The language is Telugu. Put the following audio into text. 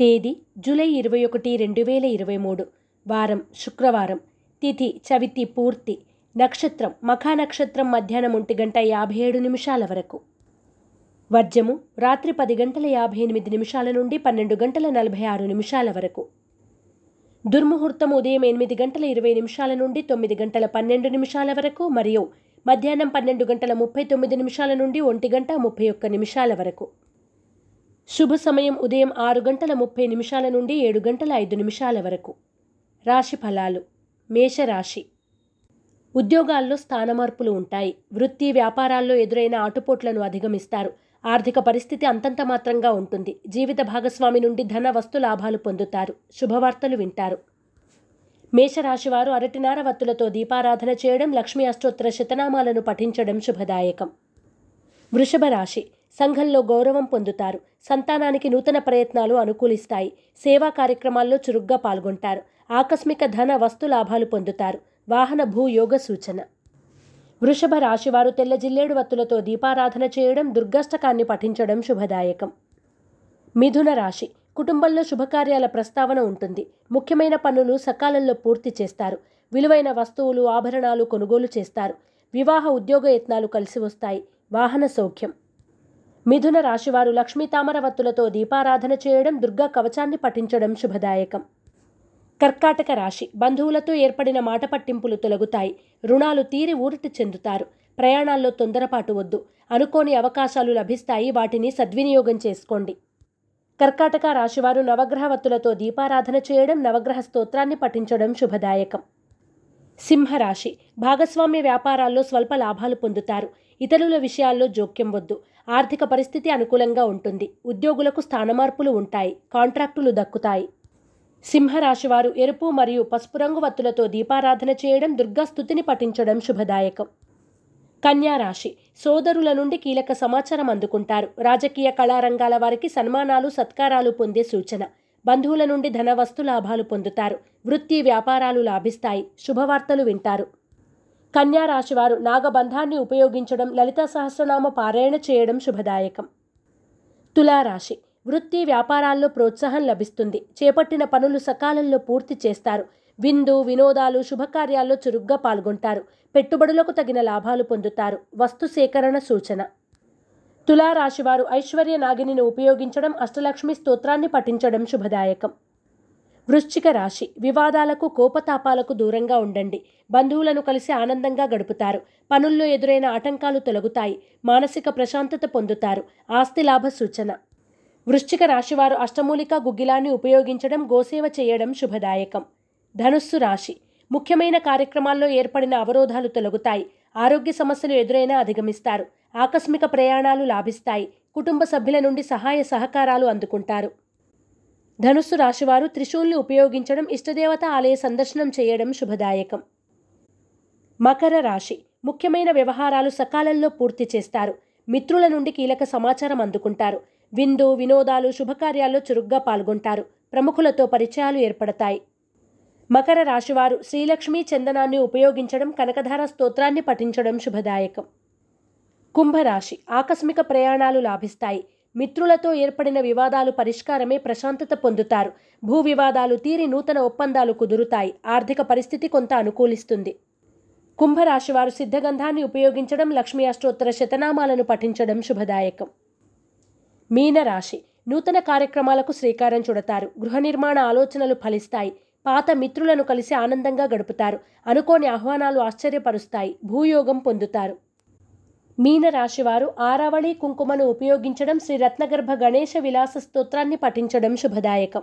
తేదీ జూలై ఇరవై ఒకటి రెండు వేల ఇరవై మూడు. వారం శుక్రవారం. తిథి చవితి పూర్తి. నక్షత్రం మఖా నక్షత్రం మధ్యాహ్నం ఒంటి గంట యాభై ఏడు నిమిషాల వరకు. వర్జము రాత్రి పది గంటల యాభై ఎనిమిది నిమిషాల నుండి పన్నెండు గంటల నలభై ఆరు నిమిషాల వరకు. దుర్ముహూర్తం ఉదయం ఎనిమిది గంటల ఇరవై నిమిషాల నుండి తొమ్మిది గంటల పన్నెండు నిమిషాల వరకు మరియు మధ్యాహ్నం పన్నెండు గంటల ముప్పై తొమ్మిది నిమిషాల నుండి ఒంటి గంట ముప్పై ఒక్క నిమిషాల వరకు. శుభ సమయం ఉదయం ఆరు గంటల ముప్పై నిమిషాల నుండి ఏడు గంటల ఐదు నిమిషాల వరకు. రాశి ఫలాలు. మేషరాశి. ఉద్యోగాల్లో స్థానమార్పులు ఉంటాయి. వృత్తి వ్యాపారాల్లో ఎదురైన ఆటుపోట్లను అధిగమిస్తారు. ఆర్థిక పరిస్థితి అంతంత మాత్రంగా ఉంటుంది. జీవిత భాగస్వామి నుండి ధన వస్తు లాభాలు పొందుతారు. శుభవార్తలు వింటారు. మేషరాశివారు అరటినార వత్తులతో దీపారాధన చేయడం లక్ష్మీ అష్టోత్తర శతనామాలను పఠించడం శుభదాయకం. వృషభ రాశి సంఘంలో గౌరవం పొందుతారు. సంతానానికి నూతన ప్రయత్నాలు అనుకూలిస్తాయి. సేవా కార్యక్రమాల్లో చురుగ్గా పాల్గొంటారు. ఆకస్మిక ధన వస్తు లాభాలు పొందుతారు. వాహన భూ యోగ సూచన. వృషభ రాశివారు తెల్ల జిల్లేడు వత్తులతో దీపారాధన చేయడం దుర్గాష్టకాన్ని పఠించడం శుభదాయకం. మిథున రాశి. కుటుంబంలో శుభకార్యాల ప్రస్తావన ఉంటుంది. ముఖ్యమైన పనులు సకాలంలో పూర్తి చేస్తారు. విలువైన వస్తువులు ఆభరణాలు కొనుగోలు చేస్తారు. వివాహ ఉద్యోగ యత్నాలు కలిసి వస్తాయి. వాహన సౌఖ్యం. మిథున రాశివారు లక్ష్మీ తామరవత్తులతో దీపారాధన చేయడం దుర్గా కవచాన్ని పఠించడం శుభదాయకం. కర్కాటక రాశి బంధువులతో ఏర్పడిన మాట పట్టింపులు తొలగుతాయి. రుణాలు తీరి ఊరటి చెందుతారు. ప్రయాణాల్లో తొందరపాటు వద్దు. అనుకోని అవకాశాలు లభిస్తాయి. వాటిని సద్వినియోగం చేసుకోండి. కర్కాటక రాశివారు నవగ్రహవత్తులతో దీపారాధన చేయడం నవగ్రహ స్తోత్రాన్ని పఠించడం శుభదాయకం. సింహరాశి భాగస్వామ్య వ్యాపారాల్లో స్వల్ప లాభాలు పొందుతారు. ఇతరుల విషయాల్లో జోక్యం వద్దు. ఆర్థిక పరిస్థితి అనుకూలంగా ఉంటుంది. ఉద్యోగులకు స్థానమార్పులు ఉంటాయి. కాంట్రాక్టులు దక్కుతాయి. సింహరాశివారు ఎరుపు మరియు పసుపు రంగు వత్తులతో దీపారాధన చేయడం దుర్గాస్థుతిని పఠించడం శుభదాయకం. కన్యారాశి సోదరుల నుండి కీలక సమాచారం అందుకుంటారు. రాజకీయ కళారంగాల వారికి సన్మానాలు సత్కారాలు పొందే సూచన. బంధువుల నుండి ధన వస్తు లాభాలు పొందుతారు. వృత్తి వ్యాపారాలు లాభిస్తాయి. శుభవార్తలు వింటారు. కన్యా రాశివారు నాగబంధాన్ని ఉపయోగించడం లలిత సహస్రనామ పారాయణ చేయడం శుభదాయకం. తులారాశి వృత్తి వ్యాపారాల్లో ప్రోత్సాహం లభిస్తుంది. చేపట్టిన పనులు సకాలంలో పూర్తి చేస్తారు. విందు వినోదాలు శుభకార్యాల్లో చురుగ్గా పాల్గొంటారు. పెట్టుబడులకు తగిన లాభాలు పొందుతారు. వస్తు సేకరణ సూచన. తులారాశివారు ఐశ్వర్య నాగిని ఉపయోగించడం అష్టలక్ష్మి స్తోత్రాన్ని పఠించడం శుభదాయకం. వృశ్చిక రాశి. వివాదాలకు కోపతాపాలకు దూరంగా ఉండండి. బంధువులను కలిసి ఆనందంగా గడుపుతారు. పనుల్లో ఎదురైన ఆటంకాలు తొలగుతాయి. మానసిక ప్రశాంతత పొందుతారు. ఆస్తి లాభ సూచన. వృశ్చిక రాశివారు అష్టమూలిక గుగ్గిలాన్ని ఉపయోగించడం గోసేవ చేయడం శుభదాయకం. ధనుస్సు రాశి. ముఖ్యమైన కార్యక్రమాల్లో ఏర్పడిన అవరోధాలు తొలగుతాయి. ఆరోగ్య సమస్యలు ఎదురైనా అధిగమిస్తారు. ఆకస్మిక ప్రయాణాలు లాభిస్తాయి. కుటుంబ సభ్యుల నుండి సహాయ సహకారాలు అందుకుంటారు. ధనుస్సు రాశివారు త్రిశూల్ని ఉపయోగించడం ఇష్టదేవత ఆలయ సందర్శనం చేయడం శుభదాయకం. మకర రాశి. ముఖ్యమైన వ్యవహారాలు సకాలంలో పూర్తి చేస్తారు. మిత్రుల నుండి కీలక సమాచారం అందుకుంటారు. విందు వినోదాలు శుభకార్యాల్లో చురుగ్గా పాల్గొంటారు. ప్రముఖులతో పరిచయాలు ఏర్పడతాయి. మకర రాశివారు శ్రీలక్ష్మీ చందనాన్ని ఉపయోగించడం కనకధార స్తోత్రాన్ని పఠించడం శుభదాయకం. కుంభరాశి. ఆకస్మిక ప్రయాణాలు లాభిస్తాయి. మిత్రులతో ఏర్పడిన వివాదాలు పరిష్కారమే ప్రశాంతత పొందుతారు. భూ వివాదాలు తీరి నూతన ఒప్పందాలు కుదురుతాయి. ఆర్థిక పరిస్థితి కొంత అనుకూలిస్తుంది. కుంభరాశివారు సిద్ధగంధాన్ని ఉపయోగించడం లక్ష్మీ అష్టోత్తర శతనామాలను పఠించడం శుభదాయకం. మీనరాశి నూతన కార్యక్రమాలకు శ్రీకారం చుడతారు. గృహ నిర్మాణ ఆలోచనలు ఫలిస్తాయి. పాత మిత్రులను కలిసి ఆనందంగా గడుపుతారు. అనుకోని ఆహ్వానాలు ఆశ్చర్యపరుస్తాయి. భూయోగం పొందుతారు. మీన రాశివారు ఆరావళి కుంకుమను ఉపయోగించడం శ్రీ రత్నగర్భ గణేష విలాస స్తోత్రాన్ని పఠించడం శుభదాయకం.